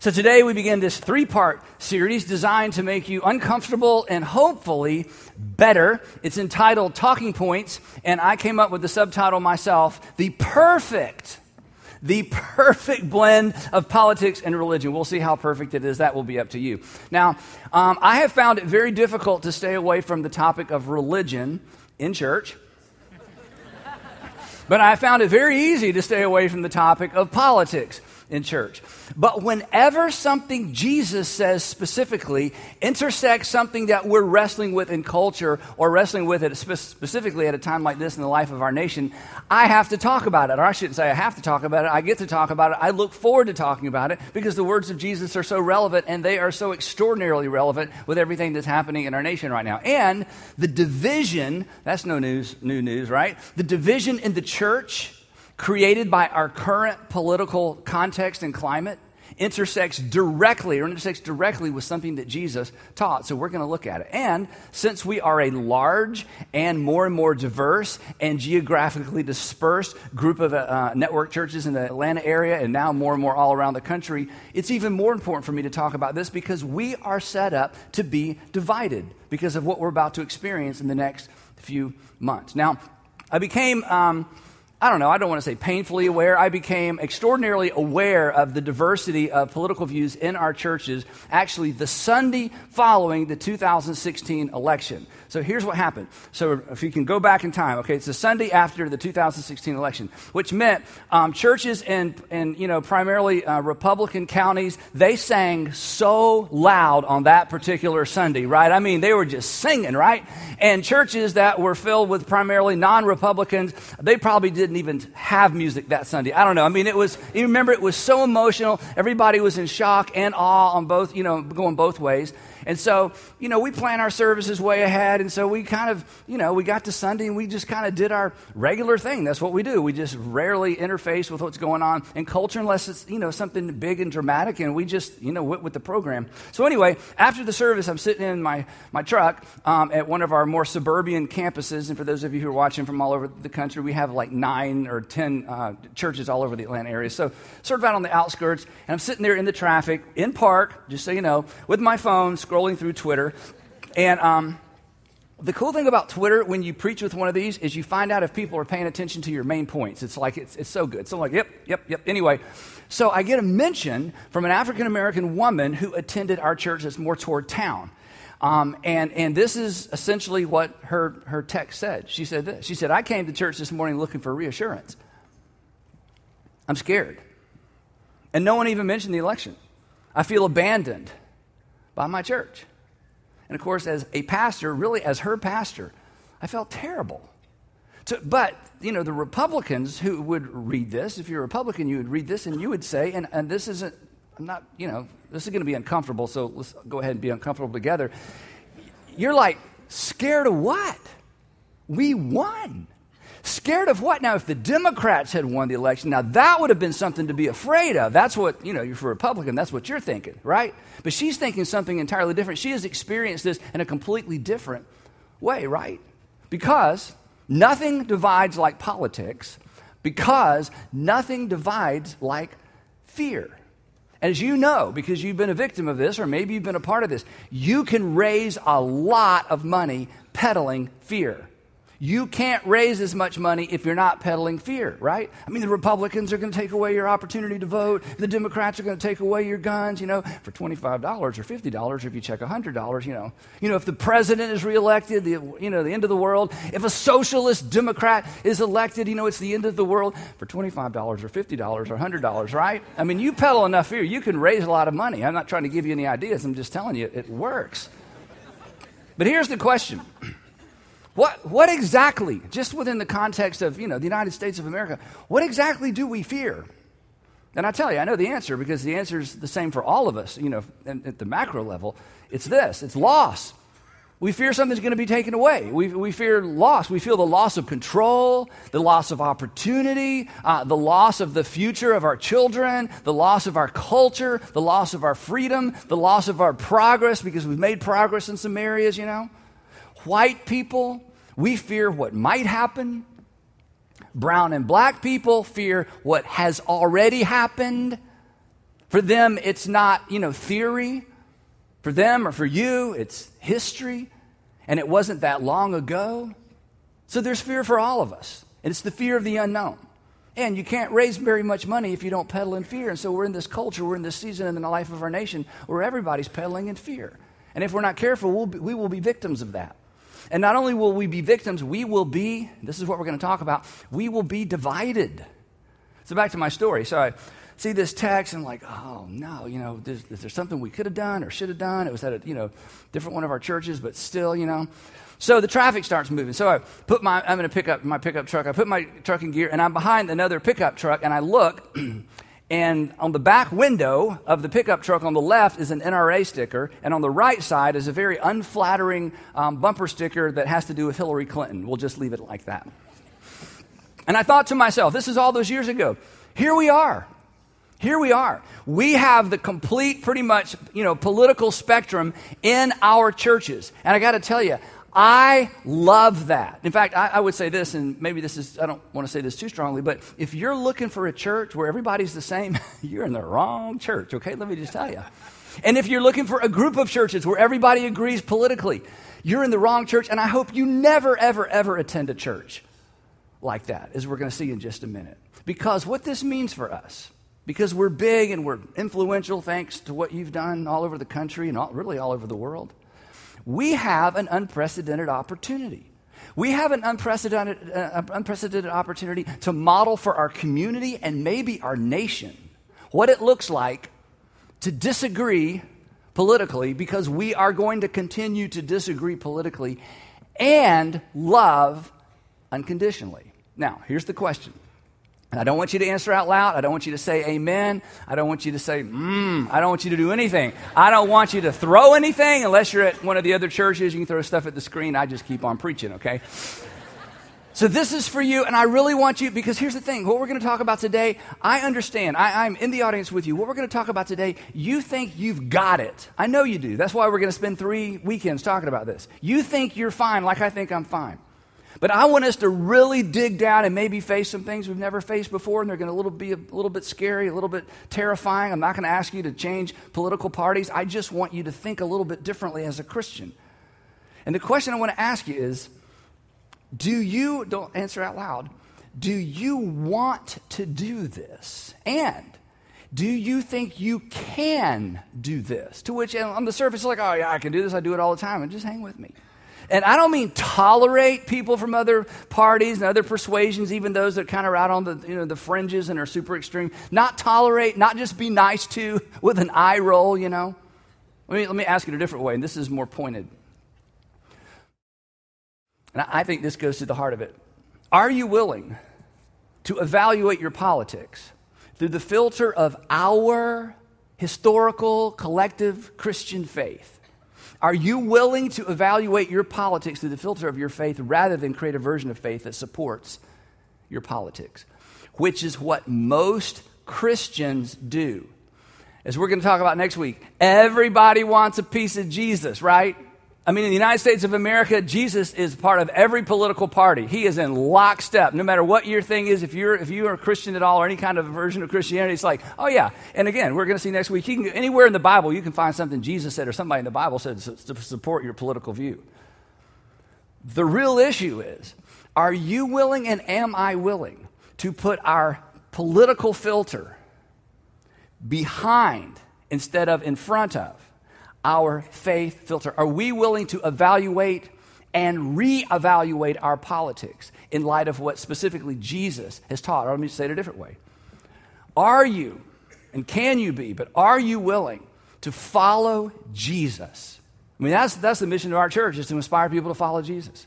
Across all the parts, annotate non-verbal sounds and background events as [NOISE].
So today we begin this three part series designed to make you uncomfortable and hopefully better. It's entitled Talking Points, and I came up with the subtitle myself The Perfect. The perfect blend of politics and religion. We'll see how perfect it is. That will be up to you. Now, um, I have found it very difficult to stay away from the topic of religion in church. But I found it very easy to stay away from the topic of politics in church. But whenever something Jesus says specifically intersects something that we're wrestling with in culture or wrestling with it specifically at a time like this in the life of our nation, I have to talk about it. Or I shouldn't say I have to talk about it. I get to talk about it. I look forward to talking about it because the words of Jesus are so relevant and they are so extraordinarily relevant with everything that's happening in our nation right now. And the division, that's no news, new news, right? The division in the church created by our current political context and climate intersects directly or intersects directly with something that Jesus taught. So we're going to look at it. And since we are a large and more and more diverse and geographically dispersed group of uh, network churches in the Atlanta area and now more and more all around the country, it's even more important for me to talk about this because we are set up to be divided because of what we're about to experience in the next few months. Now, I became. Um, I don't know, I don't want to say painfully aware. I became extraordinarily aware of the diversity of political views in our churches actually the Sunday following the 2016 election. So here's what happened. So if you can go back in time, okay, it's the Sunday after the 2016 election, which meant um, churches in, in, you know, primarily uh, Republican counties, they sang so loud on that particular Sunday, right? I mean, they were just singing, right? And churches that were filled with primarily non Republicans, they probably didn't even have music that Sunday. I don't know. I mean, it was, you remember, it was so emotional. Everybody was in shock and awe on both, you know, going both ways. And so, you know, we plan our services way ahead. And so we kind of, you know, we got to Sunday and we just kind of did our regular thing. That's what we do. We just rarely interface with what's going on in culture unless it's, you know, something big and dramatic. And we just, you know, went with the program. So anyway, after the service, I'm sitting in my, my truck um, at one of our more suburban campuses. And for those of you who are watching from all over the country, we have like nine or 10 uh, churches all over the Atlanta area. So sort of out on the outskirts. And I'm sitting there in the traffic in park, just so you know, with my phone, scrolling scrolling through Twitter. And um, the cool thing about Twitter when you preach with one of these is you find out if people are paying attention to your main points. It's like, it's, it's so good. So I'm like, yep, yep, yep. Anyway, so I get a mention from an African American woman who attended our church that's more toward town. Um, and, and this is essentially what her, her text said. She said this. She said, I came to church this morning looking for reassurance. I'm scared. And no one even mentioned the election. I feel abandoned by my church. And of course, as a pastor, really as her pastor, I felt terrible. But, you know, the Republicans who would read this, if you're a Republican, you would read this and you would say, and, and this isn't, I'm not, you know, this is going to be uncomfortable, so let's go ahead and be uncomfortable together. You're like, scared of what? We won. Scared of what? Now, if the Democrats had won the election, now that would have been something to be afraid of. That's what, you know, you're for Republican, that's what you're thinking, right? But she's thinking something entirely different. She has experienced this in a completely different way, right? Because nothing divides like politics, because nothing divides like fear. As you know, because you've been a victim of this, or maybe you've been a part of this, you can raise a lot of money peddling fear. You can't raise as much money if you're not peddling fear, right? I mean, the Republicans are going to take away your opportunity to vote. The Democrats are going to take away your guns, you know, for $25 or $50 or if you check $100, you know. You know, if the president is reelected, the, you know, the end of the world. If a socialist Democrat is elected, you know, it's the end of the world for $25 or $50 or $100, right? I mean, you peddle enough fear, you can raise a lot of money. I'm not trying to give you any ideas. I'm just telling you it works. But here's the question. What, what exactly, just within the context of, you know, the United States of America, what exactly do we fear? And I tell you, I know the answer because the answer is the same for all of us, you know, at the macro level. It's this it's loss. We fear something's going to be taken away. We, we fear loss. We feel the loss of control, the loss of opportunity, uh, the loss of the future of our children, the loss of our culture, the loss of our freedom, the loss of our progress because we've made progress in some areas, you know. White people, we fear what might happen. Brown and black people fear what has already happened. For them, it's not, you know, theory. For them or for you, it's history. And it wasn't that long ago. So there's fear for all of us. And it's the fear of the unknown. And you can't raise very much money if you don't peddle in fear. And so we're in this culture, we're in this season in the life of our nation where everybody's peddling in fear. And if we're not careful, we'll be, we will be victims of that. And not only will we be victims, we will be, this is what we're going to talk about, we will be divided. So back to my story. So I see this text and I'm like, oh no, you know, is there something we could have done or should have done? It was at a, you know, different one of our churches, but still, you know. So the traffic starts moving. So I put my, I'm going to pick up my pickup truck. I put my truck in gear and I'm behind another pickup truck and I look [CLEARS THROAT] And on the back window of the pickup truck on the left is an NRA sticker, and on the right side is a very unflattering um, bumper sticker that has to do with Hillary Clinton. We'll just leave it like that. And I thought to myself, this is all those years ago. Here we are. Here we are. We have the complete, pretty much, you know, political spectrum in our churches. And I got to tell you, I love that. In fact, I, I, would say this, and maybe this is, I don't want to say this too strongly, but if you're looking for a church where everybody's the same, [LAUGHS] you're in the wrong church, okay? Let me just tell you. And if you're looking for a group of churches where everybody agrees politically, you're in the wrong church, and I hope you never, ever, ever attend a church like that, as we're going to see in just a minute. Because what this means for us, because we're big and we're influential thanks to what you've done all over the country and all, really all over the world we have an unprecedented opportunity. We have an unprecedented, uh, unprecedented opportunity to model for our community and maybe our nation what it looks like to disagree politically because we are going to continue to disagree politically and love unconditionally. Now, here's the question I don't want you to answer out loud. I don't want you to say amen. I don't want you to say, mmm. I don't want you to do anything. I don't want you to throw anything unless you're at one of the other churches. You can throw stuff at the screen. I just keep on preaching, okay? So this is for you, and I really want you, because here's the thing what we're going to talk about today, I understand. I, am in the audience with you. What we're going to talk about today, you think you've got it. I know you do. That's why we're going to spend three weekends talking about this. You think you're fine, like I think I'm fine. But I want us to really dig down and maybe face some things we've never faced before, and they're going to be a little bit scary, a little bit terrifying. I'm not going to ask you to change political parties. I just want you to think a little bit differently as a Christian. And the question I want to ask you is do you, don't answer out loud, do you want to do this? And do you think you can do this? To which, on the surface, like, oh, yeah, I can do this. I do it all the time. And just hang with me. And I don't mean tolerate people from other parties and other persuasions, even those that kind of out on the, you know, the fringes and are super extreme. Not tolerate, not just be nice to [LAUGHS] with an eye roll, you know. Let me, let me ask it a different way, and this is more pointed. And I think this goes to the heart of it. Are you willing to evaluate your politics through the filter of our historical, collective Christian faith? Are you willing to evaluate your politics through the filter of your faith rather than create a version of faith that supports your politics? Which is what most Christians do. As we're going to talk about next week, everybody wants a piece of Jesus, right? I mean, in the United States of America, Jesus is part of every political party. He is in lockstep. No matter what your thing is, if you're if you are a Christian at all or any kind of version of Christianity, it's like, oh yeah. And again, we're going to see next week. You can, anywhere in the Bible, you can find something Jesus said or somebody in the Bible said to support your political view. The real issue is, are you willing and am I willing to put our political filter behind instead of in front of? Our faith filter? Are we willing to evaluate and reevaluate our politics in light of what specifically Jesus has taught? Or let me say it a different way. Are you, and can you be, but are you willing to follow Jesus? I mean, that's, that's the mission of our church, is to inspire people to follow Jesus.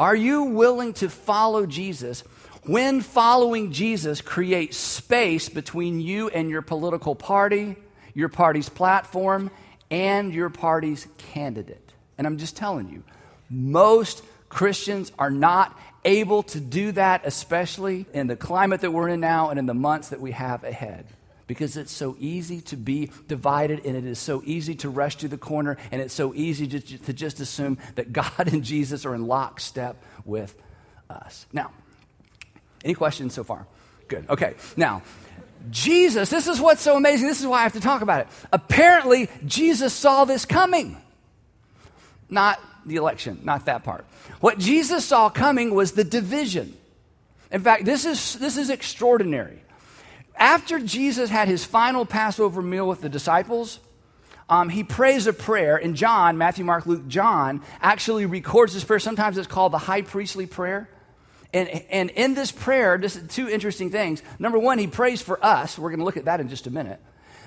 Are you willing to follow Jesus when following Jesus creates space between you and your political party, your party's platform, and your party's candidate. And I'm just telling you, most Christians are not able to do that, especially in the climate that we're in now and in the months that we have ahead. Because it's so easy to be divided and it is so easy to rush to the corner and it's so easy to, to just assume that [LAUGHS] God and Jesus are in lockstep with us. Now, any questions so far? Good. Okay. Now, Jesus, this is what's so amazing. This is why I have to talk about it. Apparently, Jesus saw this coming. Not the election, not that part. What Jesus saw coming was the division. In fact, this is, this is extraordinary. After Jesus had his final Passover meal with the disciples, um, he prays a prayer, and John, Matthew, Mark, Luke, John, actually records this prayer. Sometimes it's called the high priestly prayer. And, and in this prayer, this two interesting things. Number one, he prays for us. We're going to look at that in just a minute.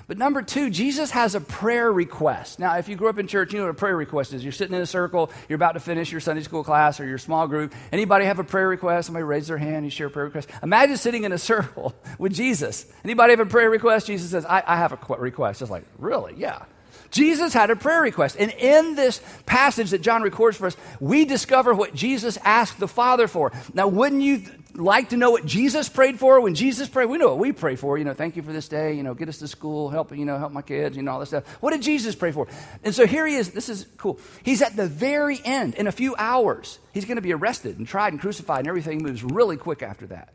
But number two, Jesus has a prayer request. Now, if you grew up in church, you know what a prayer request is. You're sitting in a circle, you're about to finish your Sunday school class or your small group. Anybody have a prayer request? Somebody raise their hand, you share a prayer request. Imagine sitting in a [LAUGHS] circle with Jesus. Anybody have a prayer request? Jesus says, I, I have a request. It's like, really? Yeah. Jesus had a prayer request. And in this passage that John records for us, we discover what Jesus asked the Father for. Now, wouldn't you like to know what Jesus prayed for when Jesus prayed? We know what we pray for. You know, thank you for this day. You know, get us to school, help, you know, help my kids, you know, all this stuff. What did Jesus pray for? And so here he is. This is cool. He's at the very end. In a few hours, he's going to be arrested and tried and crucified, and everything moves really quick after that.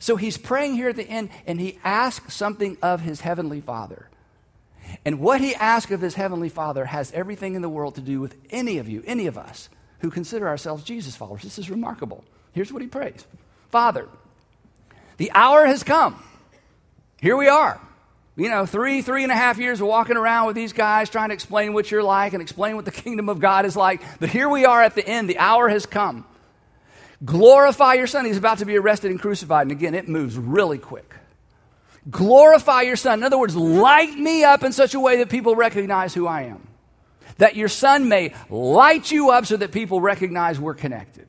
So he's praying here at the end, and he asks something of his heavenly Father. And what he asks of his heavenly Father has everything in the world to do with any of you, any of us who consider ourselves Jesus followers. This is remarkable. Here's what he prays Father, the hour has come. Here we are. You know, three, three and a half years of walking around with these guys trying to explain what you're like and explain what the kingdom of God is like. But here we are at the end. The hour has come. Glorify your son. He's about to be arrested and crucified. And again, it moves really quick. Glorify your Son. In other words, light me up in such a way that people recognize who I am. That your Son may light you up so that people recognize we're connected.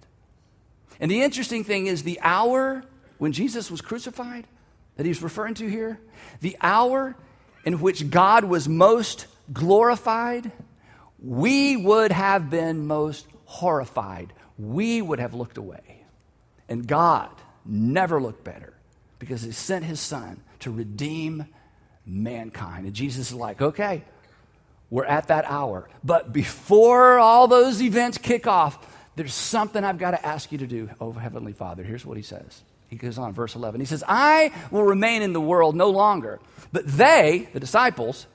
And the interesting thing is, the hour when Jesus was crucified, that he's referring to here, the hour in which God was most glorified, we would have been most horrified. We would have looked away. And God never looked better because he sent his son to redeem mankind. And Jesus is like, okay, we're at that hour. But before all those events kick off, there's something I've got to ask you to do, oh Heavenly Father. Here's what he says. He goes on, verse 11. He says, I will remain in the world no longer, but they, the disciples,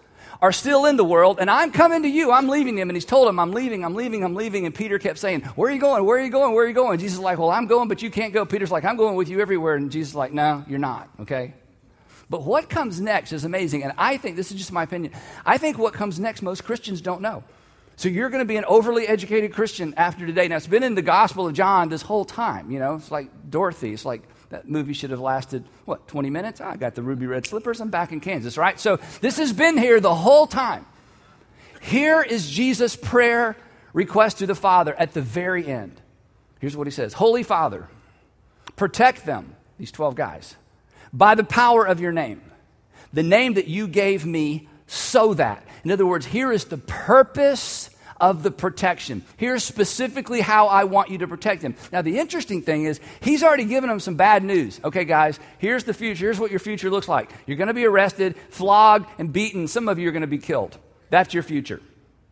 are still in the world, and I'm coming to you. I'm leaving them. And he's told them, I'm leaving, I'm leaving, I'm leaving. And Peter kept saying, Where are you going? Where are you going? Where are you going? Jesus is like, Well, I'm going, but you can't go. Peter's like, I'm going with you everywhere. And Jesus is like, No, you're not, okay? But what comes next is amazing. And I think, this is just my opinion, I think what comes next, most Christians don't know. So you're going to be an overly educated Christian after today. Now, it's been in the Gospel of John this whole time. You know, it's like Dorothy. It's like that movie should have lasted, what, 20 minutes? Oh, I got the ruby red slippers. I'm back in Kansas, right? So this has been here the whole time. Here is Jesus' prayer request to the Father at the very end. Here's what he says Holy Father, protect them, these 12 guys by the power of your name, the name that you gave me, so that. In other words, here is the purpose of the protection. Here's specifically how I want you to protect him. Now, the interesting thing is, he's already given them some bad news. Okay, guys, here's the future. Here's what your future looks like. You're going to be arrested, flogged, and beaten. Some of you are going to be killed. That's your future.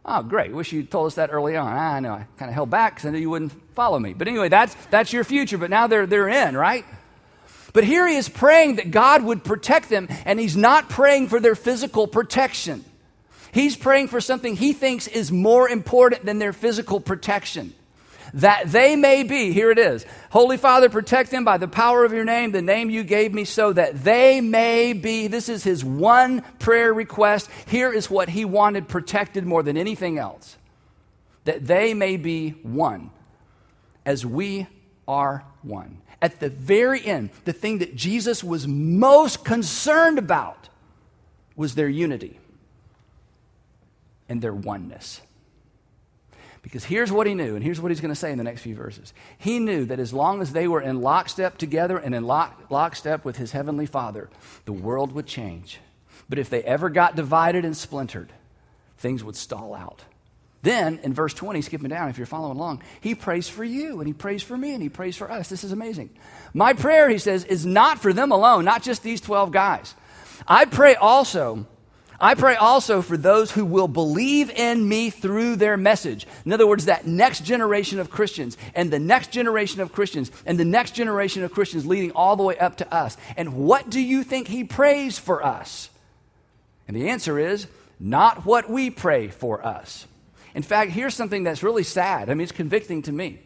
Oh, great. Wish you told us that early on. I know I kind of held back because I knew you wouldn't follow me. But anyway, that's, that's your future. But now they're, they're in, right? But here he is praying that God would protect them, and he's not praying for their physical protection. He's praying for something he thinks is more important than their physical protection. That they may be, here it is Holy Father, protect them by the power of your name, the name you gave me, so that they may be. This is his one prayer request. Here is what he wanted protected more than anything else that they may be one, as we are one at the very end, the thing that Jesus was most concerned about was their unity and their oneness. Because here's what he knew, and here's what he's going to say in the next few verses. He knew that as long as they were in lockstep together and in lock, lockstep with his heavenly Father, the world would change. But if they ever got divided and splintered, things would stall out. Then in verse 20, skipping down, if you're following along, he prays for you and he prays for me and he prays for us. This is amazing. My prayer, he says, is not for them alone, not just these 12 guys. I pray also I pray also for those who will believe in me through their message. In other words, that next generation of Christians and the next generation of Christians and the next generation of Christians leading all the way up to us. And what do you think he prays for us? And the answer is not what we pray for us. In fact, here's something that's really sad. I mean, it's convicting to me.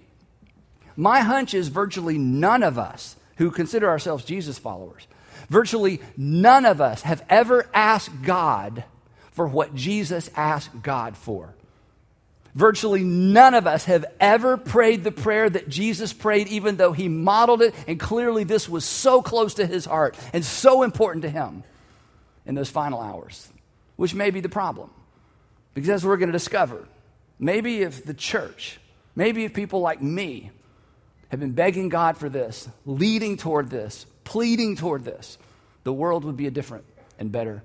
My hunch is virtually none of us who consider ourselves Jesus followers, virtually none of us have ever asked God for what Jesus asked God for. Virtually none of us have ever prayed the prayer that Jesus prayed, even though he modeled it, and clearly this was so close to his heart and so important to him in those final hours, which may be the problem. Because as we're going to discover, maybe if the church, maybe if people like me have been begging God for this, leading toward this, pleading toward this, the world would be a different and better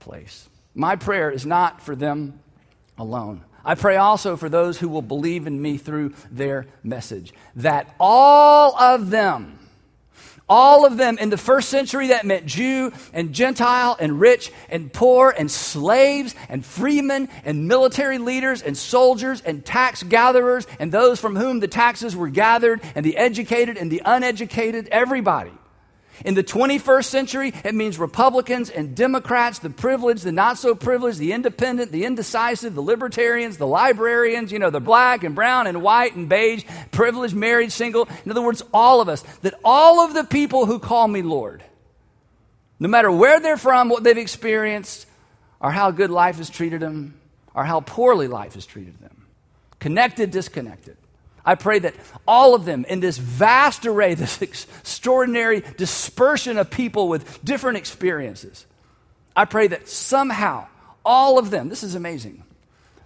place. My prayer is not for them alone. I pray also for those who will believe in me through their message, that all of them, all of them in the first century, that meant Jew and Gentile and rich and poor and slaves and freemen and military leaders and soldiers and tax gatherers and those from whom the taxes were gathered and the educated and the uneducated, everybody. In the 21st century, it means Republicans and Democrats, the privileged, the not so privileged, the independent, the indecisive, the libertarians, the librarians, you know, the black and brown and white and beige, privileged, married, single. In other words, all of us. That all of the people who call me Lord, no matter where they're from, what they've experienced, or how good life has treated them, or how poorly life has treated them, connected, disconnected, I pray that all of them in this vast array, [LAUGHS] this extraordinary dispersion of people with different experiences, I pray that somehow all of them, this is amazing,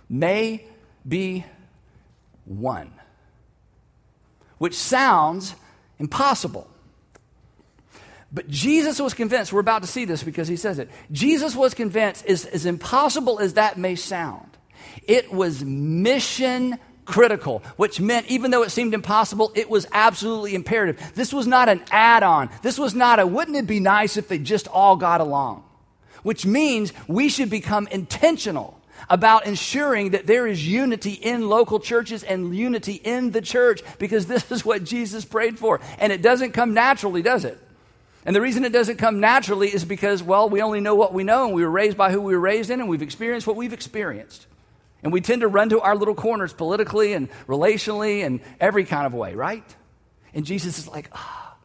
may be one. Which sounds impossible. But Jesus was convinced, we're about to see this because he says it. Jesus was convinced, as, as impossible as that may sound, it was mission critical, which meant even though it seemed impossible, it was absolutely imperative. This was not an add on. This was not a, wouldn't it be nice if they just all got along? Which means we should become intentional about ensuring that there is unity in local churches and unity in the church because this is what Jesus prayed for. And it doesn't come naturally, does it? And the reason it doesn't come naturally is because, well, we only know what we know and we were raised by who we were raised in and we've experienced what we've experienced. And we tend to run to our little corners politically and relationally and every kind of way, right? And Jesus is like, ah,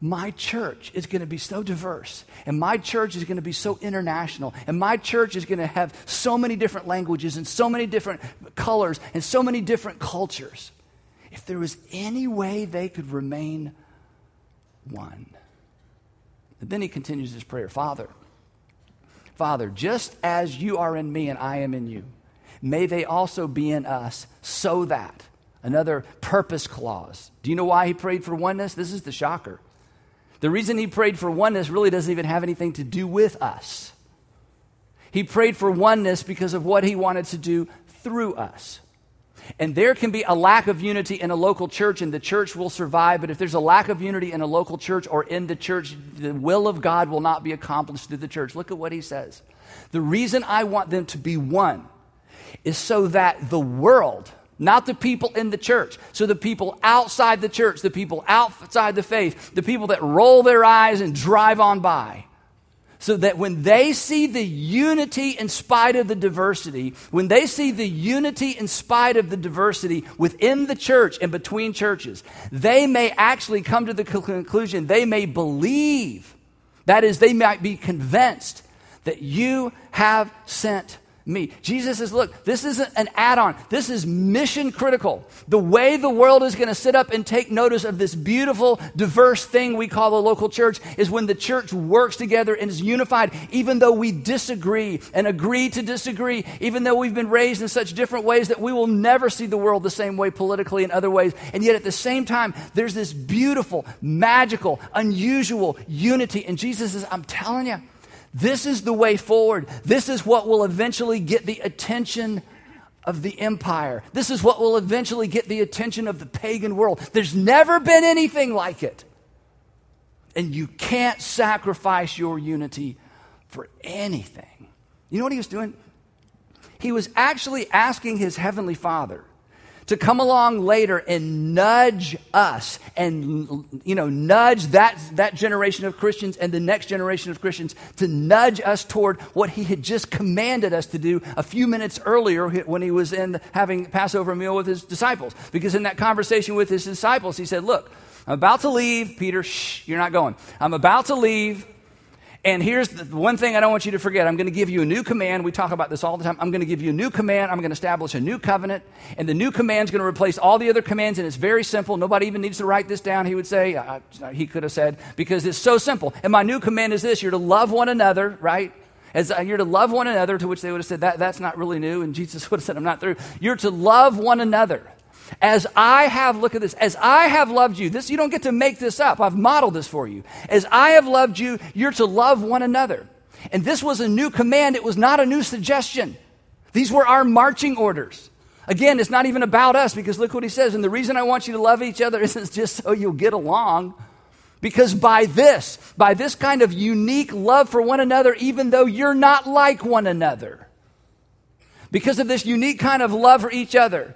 my church is going to be so diverse, and my church is going to be so international, and my church is going to have so many different languages and so many different colors and so many different cultures. If there was any way they could remain one. And then he continues his prayer Father, Father, just as you are in me and I am in you may they also be in us, so that. Another purpose clause. Do you know why he prayed for oneness? This is the shocker. The reason he prayed for oneness really doesn't even have anything to do with us. He prayed for oneness because of what he wanted to do through us. And there can be a lack of unity in a local church, and the church will survive. But if there's a lack of unity in a local church or in the church, the will of God will not be accomplished through the church. Look at what he says. The reason I want them to be one is so that the world, not the people in the church, so the people outside the church, the people outside the faith, the people that roll their eyes and drive on by, so that when they see the unity in spite of the diversity, when they see the unity in spite of the diversity within the church and between churches, they may actually come to the conclusion, they may believe, that is, they might be convinced that you have sent me. Jesus says, look, this isn't an add on. This is mission critical. The way the world is going to sit up and take notice of this beautiful, diverse thing we call the local church is when the church works together and is unified, even though we disagree and agree to disagree, even though we've been raised in such different ways that we will never see the world the same way politically and other ways. And yet at the same time, there's this beautiful, magical, unusual unity. And Jesus says, I'm telling you, this is the way forward. This is what will eventually get the attention of the empire. This is what will eventually get the attention of the pagan world. There's never been anything like it. And you can't sacrifice your unity for anything. You know what he was doing? He was actually asking his heavenly Father to come along later and nudge us and you know nudge that that generation of Christians and the next generation of Christians to nudge us toward what he had just commanded us to do a few minutes earlier when he was in having Passover meal with his disciples. Because in that conversation with his disciples he said look I'm about to leave. Peter shh you're not going. I'm about to leave and here's the one thing I don't want you to forget. I'm going to give you a new command. We talk about this all the time. I'm going to give you a new command. I'm going to establish a new covenant. And the new command is going to replace all the other commands. And it's very simple. Nobody even needs to write this down. He would say, he could have said, because it's so simple. And my new command is this you're to love one another, right? As uh, you're to love one another, to which they would have said, that, that's not really new. And Jesus [LAUGHS] would have said, I'm not through. You're to love one another. As I have, look at this, as I have loved you, this, you don't get to make this up. I've modeled this for you. As I have loved you, you're to love one another. And this was a new command. It was not a new suggestion. These were our marching orders. Again, it's not even about us because look what he says. And the reason I want you to love each other [LAUGHS] isn't just so you'll get along. Because by this, by this kind of unique love for one another, even though you're not like one another, because of this unique kind of love for each other,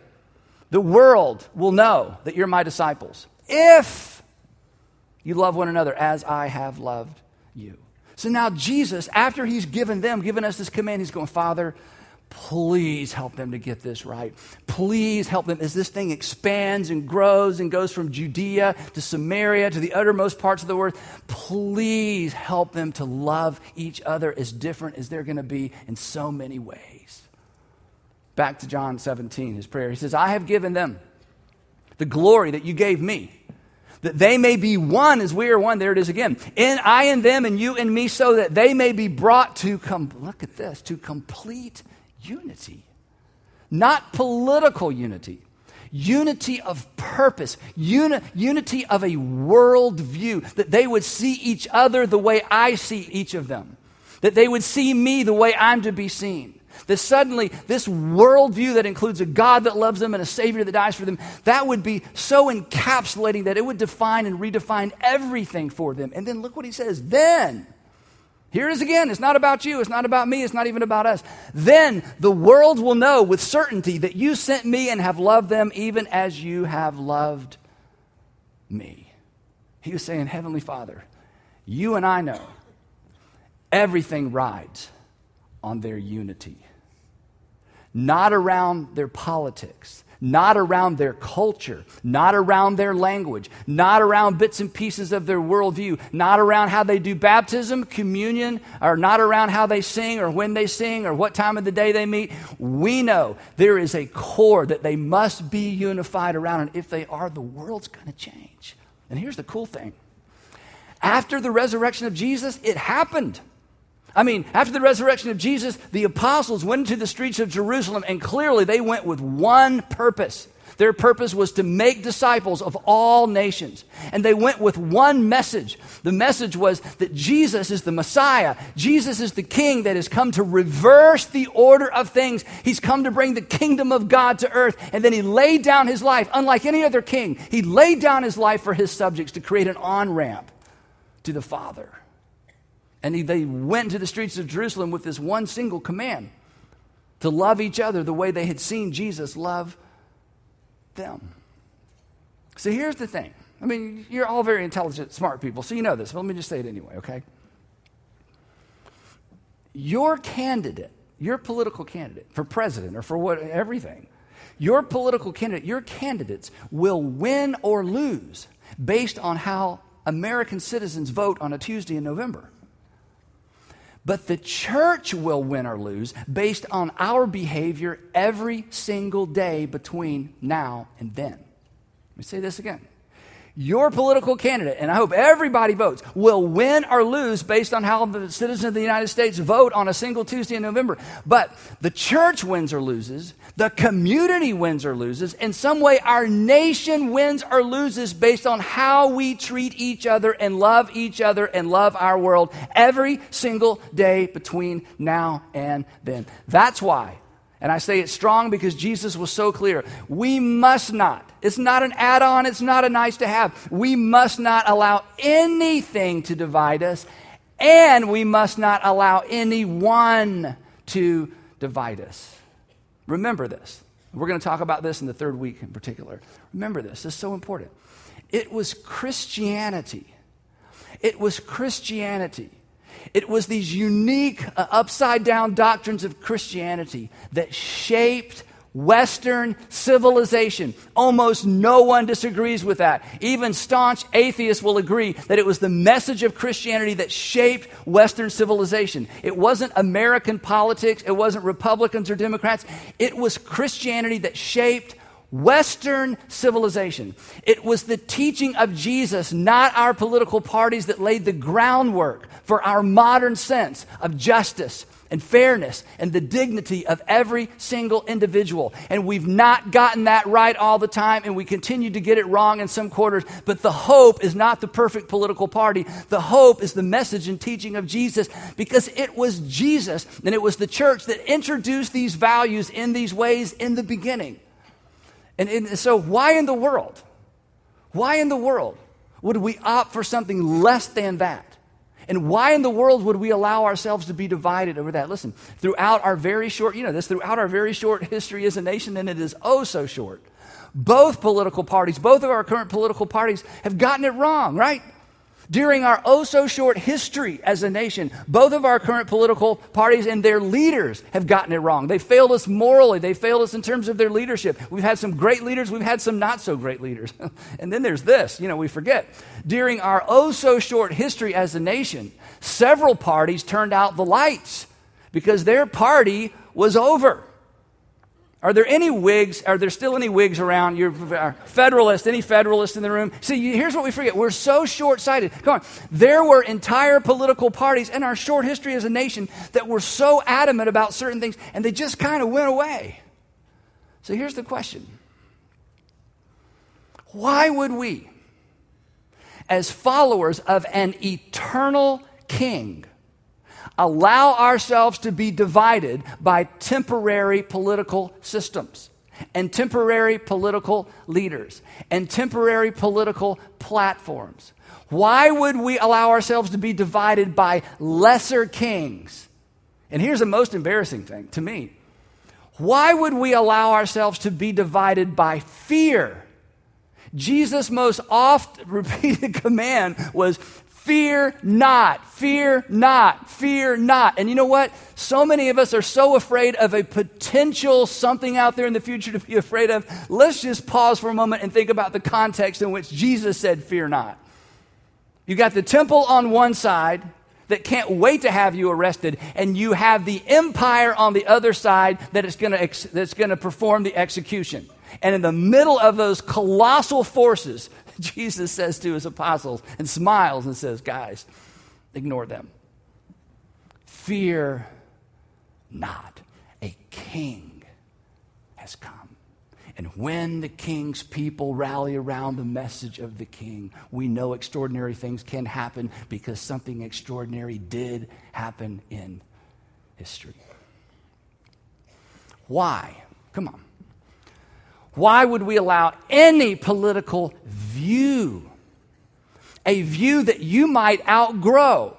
the world will know that you're my disciples if you love one another as I have loved you. So now, Jesus, after he's given them, given us this command, he's going, Father, please help them to get this right. Please help them as this thing expands and grows and goes from Judea to Samaria to the uttermost parts of the world. Please help them to love each other as different as they're going to be in so many ways. Back to John 17, his prayer. He says, I have given them the glory that you gave me, that they may be one as we are one. There it is again. In I and them, and you and me, so that they may be brought to come. Look at this to complete unity, not political unity. Unity of purpose, uni- unity of a worldview, that they would see each other the way I see each of them, that they would see me the way I'm to be seen that suddenly, this worldview that includes a God that loves them and a Savior that dies for them, that would be so encapsulating that it would define and redefine everything for them. And then look what he says. Then, here it is again. It's not about you. It's not about me. It's not even about us. Then the world will know with certainty that you sent me and have loved them even as you have loved me. He was saying, Heavenly Father, you and I know everything rides on their unity not around their politics, not around their culture, not around their language, not around bits and pieces of their worldview, not around how they do baptism, communion, or not around how they sing or when they sing or what time of the day they meet. We know there is a core that they must be unified around, and if they are, the world's going to change. And here's the cool thing after the resurrection of Jesus, it happened. I mean, after the resurrection of Jesus, the apostles went into the streets of Jerusalem, and clearly they went with one purpose. Their purpose was to make disciples of all nations. And they went with one message. The message was that Jesus is the Messiah. Jesus is the King that has come to reverse the order of things. He's come to bring the kingdom of God to earth. And then he laid down his life, unlike any other king, he laid down his life for his subjects to create an on ramp to the Father. And they went to the streets of Jerusalem with this one single command to love each other the way they had seen Jesus love them. So here's the thing. I mean, you're all very intelligent, smart people, so you know this, but let me just say it anyway, okay? Your candidate, your political candidate for president or for what everything, your political candidate, your candidates will win or lose based on how American citizens vote on a Tuesday in November. But the church will win or lose based on our behavior every single day between now and then. Let me say this again your political candidate, and I hope everybody votes, will win or lose based on how the citizens of the United States vote on a single Tuesday in November. But the church wins or loses, the community wins or loses, in some way, our nation wins or loses based on how we treat each other and love each other and love our world every single day between now and then. That's why and I say it strong because Jesus was so clear. We must not, it's not an add on, it's not a nice to have. We must not allow anything to divide us, and we must not allow anyone to divide us. Remember this. We're going to talk about this in the third week in particular. Remember this, this is so important. It was Christianity. It was Christianity. It was these unique, uh, upside down doctrines of Christianity that shaped Western civilization. Almost no one disagrees with that. Even staunch atheists will agree that it was the message of Christianity that shaped Western civilization. It wasn't American politics, it wasn't Republicans or Democrats. It was Christianity that shaped Western civilization. It was the teaching of Jesus, not our political parties, that laid the groundwork for our modern sense of justice and fairness and the dignity of every single individual. And we've not gotten that right all the time, and we continue to get it wrong in some quarters. But the hope is not the perfect political party. The hope is the message and teaching of Jesus because it was Jesus and it was the church that introduced these values in these ways in the beginning. And, and so, why in the world? Why in the world would we opt for something less than that? And why in the world would we allow ourselves to be divided over that? Listen, throughout our very short, you know this, throughout our very short history as a nation, and it is oh so short, both political parties, both of our current political parties have gotten it wrong, right? During our oh so short history as a nation, both of our current political parties and their leaders have gotten it wrong. They failed us morally, they failed us in terms of their leadership. We've had some great leaders, we've had some not so great leaders. [LAUGHS] and then there's this, you know, we forget. During our oh so short history as a nation, several parties turned out the lights because their party was over. Are there any Whigs? Are there still any Whigs around? You're Federalist, any Federalist in the room? See, here's what we forget. We're so short sighted. Come on. There were entire political parties in our short history as a nation that were so adamant about certain things, and they just kind of went away. So here's the question Why would we, as followers of an eternal king, allow ourselves to be divided by temporary political systems and temporary political leaders and temporary political platforms. Why would we allow ourselves to be divided by lesser kings? And here's the most embarrassing thing to me. Why would we allow ourselves to be divided by fear? Jesus' most oft [LAUGHS] repeated command was Fear not, fear not, fear not. And you know what? So many of us are so afraid of a potential something out there in the future to be afraid of. Let's just pause for a moment and think about the context in which Jesus said, Fear not. You got the temple on one side that can't wait to have you arrested, and you have the empire on the other side that is gonna ex- that's going to perform the execution. And in the middle of those colossal forces, [LAUGHS] Jesus says to his apostles and smiles and says, Guys, ignore them. Fear not. A king has come. And when the king's people rally around the message of the king, we know extraordinary things can happen because something extraordinary did happen in history. Why? Come on. Why would we allow any political view, a view that you might outgrow,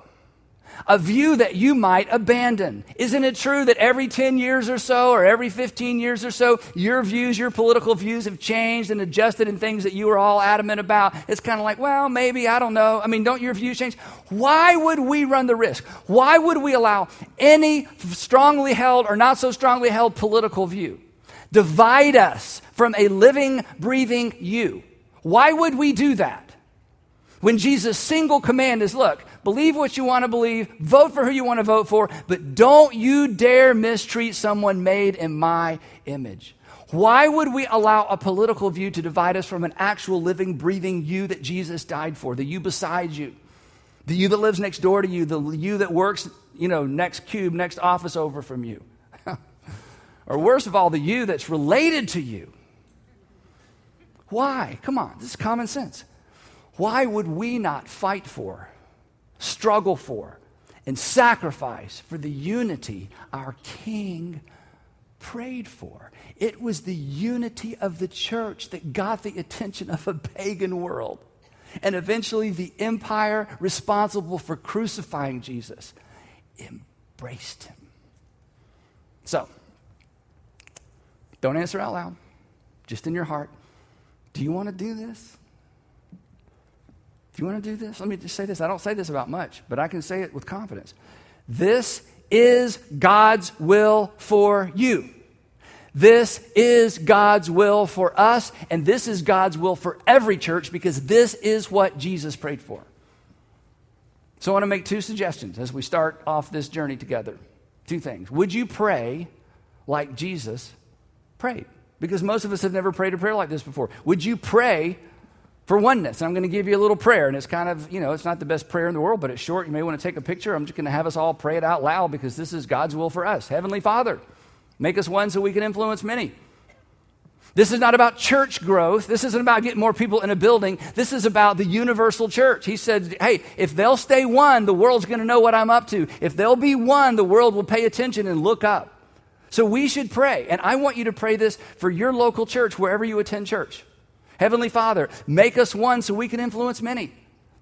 a view that you might abandon? Isn't it true that every 10 years or so, or every 15 years or so, your views, your political views have changed and adjusted in things that you were all adamant about? It's kind of like, well, maybe, I don't know. I mean, don't your views change? Why would we run the risk? Why would we allow any strongly held or not so strongly held political view? divide us from a living, breathing you. Why would we do that? When Jesus' single command is look, believe what you want to believe, vote for who you want to vote for, but don't you dare mistreat someone made in my image. Why would we allow a political view to divide us from an actual living, breathing you that Jesus died for, the you beside you, the you that lives next door to you, the you that works, you know, next cube, next office over from you? [LAUGHS] Or worst of all, the you that's related to you. Why? Come on, this is common sense. Why would we not fight for, struggle for, and sacrifice for the unity our King prayed for? It was the unity of the church that got the attention of a pagan world. And eventually, the empire responsible for crucifying Jesus embraced him. So, don't answer out loud, just in your heart. Do you want to do this? Do you want to do this? Let me just say this. I don't say this about much, but I can say it with confidence. This is God's will for you. This is God's will for us, and this is God's will for every church because this is what Jesus prayed for. So I want to make two suggestions as we start off this journey together. Two things. Would you pray like Jesus prayed? Because most of us have never prayed a prayer like this before. Would you pray for oneness. I'm going to give you a little prayer, and it's kind of, you know, it's not the best prayer in the world, but it's short. You may want to take a picture. I'm just going to have us all pray it out loud because this is God's will for us. Heavenly Father, make us one so we can influence many. This is not about church growth. This isn't about getting more people in a building. This is about the universal church. He said, hey, if they'll stay one, the world's going to know what I'm up to. If they'll be one, the world will pay attention and look up. So we should pray. And I want you to pray this for your local church, wherever you attend church. Heavenly Father, make us one so we can influence many.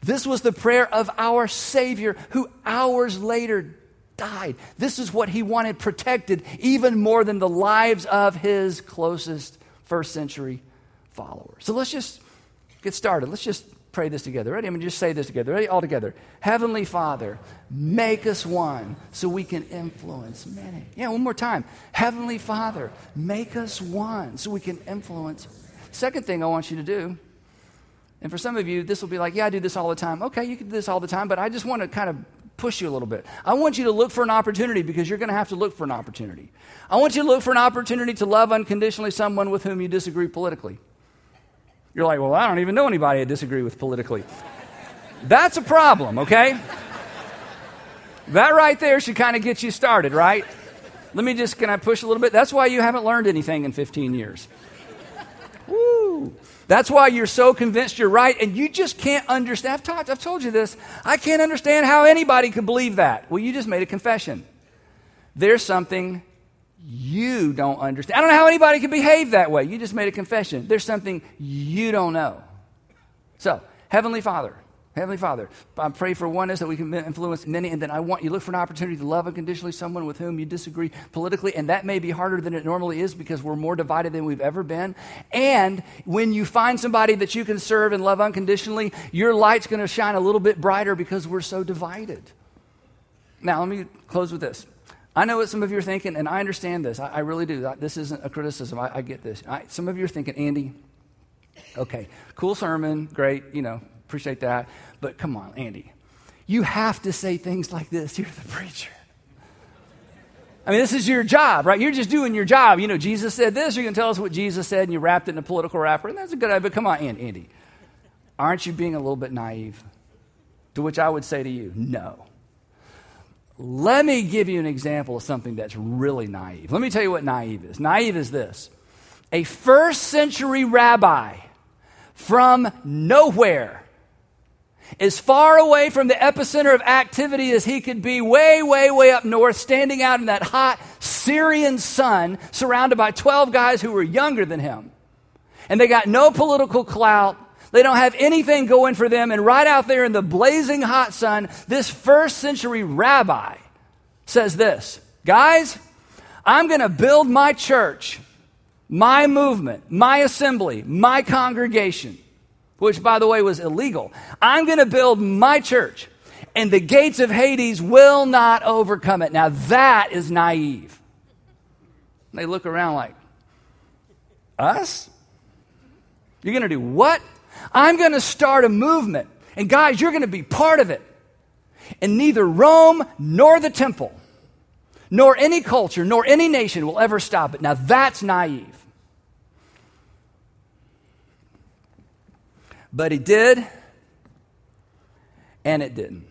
This was the prayer of our Savior who hours later died. This is what he wanted protected even more than the lives of his closest first century followers. So let's just get started. Let's just pray this together. Ready? Going to just say this together. Ready? All together. Heavenly Father, make us one so we can influence many. Yeah, one more time. Heavenly Father, make us one so we can influence Second thing I want you to do, and for some of you, this will be like, yeah, I do this all the time. Okay, you can do this all the time, but I just want to kind of push you a little bit. I want you to look for an opportunity because you're going to have to look for an opportunity. I want you to look for an opportunity to love unconditionally someone with whom you disagree politically. You're like, well, I don't even know anybody I disagree with politically. That's a problem, okay? That right there should kind of get you started, right? Let me just, can I push a little bit? That's why you haven't learned anything in 15 years. Woo! That's why you're so convinced you're right, and you just can't understand. I've, talked, I've told you this. I can't understand how anybody could believe that. Well, you just made a confession. There's something you don't understand. I don't know how anybody can behave that way. You just made a confession. There's something you don't know. So, Heavenly Father, Heavenly Father, I pray for oneness that we can influence many, and then I want you look for an opportunity to love unconditionally someone with whom you disagree politically, and that may be harder than it normally is because we're more divided than we've ever been. And when you find somebody that you can serve and love unconditionally, your light's going to shine a little bit brighter because we're so divided. Now, let me close with this. I know what some of you are thinking, and I understand this. I, I really do. This isn't a criticism. I, I get this. I, some of you are thinking, Andy, okay, cool sermon, great, you know, appreciate that. But come on, Andy. You have to say things like this. [LAUGHS] You're the preacher. I mean, this is your job, right? You're just doing your job. You know, Jesus said this. You're going to tell us what Jesus said, and you wrapped it in a political wrapper. And that's a good idea. But come on, Andy. Aren't you being a little bit naive? To which I would say to you, no. Let me give you an example of something that's really naive. Let me tell you what naive is. Naive is this a first century rabbi from nowhere as far away from the epicenter of activity as he could be, way, way, way up north, standing out in that hot Syrian sun, surrounded by 12 guys who were younger than him. And they got no political clout. They don't have anything going for them. And right out there in the blazing hot sun, this first century rabbi says this Guys, I'm going to build my church, my movement, my assembly, my congregation which, by the way, was illegal. I'm going to build my church, and the gates of Hades will not overcome it. Now, that is naive. They look around like, Us? You're going to do what? I'm going to start a movement. And guys, you're going to be part of it. And neither Rome nor the temple, nor any culture, nor any nation will ever stop it. Now, that's naive. But he did, and it didn't.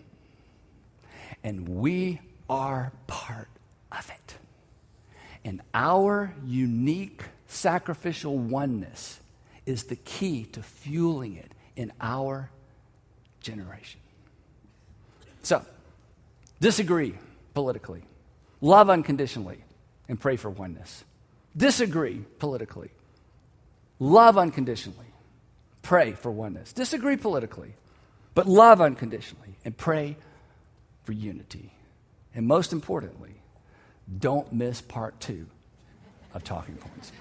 And we are part of it. And our unique sacrificial oneness is the key to fueling it in our generation. So, disagree politically, love unconditionally, and pray for oneness. Disagree politically, love unconditionally, Pray for oneness. Disagree politically, but love unconditionally and pray for unity. And most importantly, don't miss part two of Talking Points.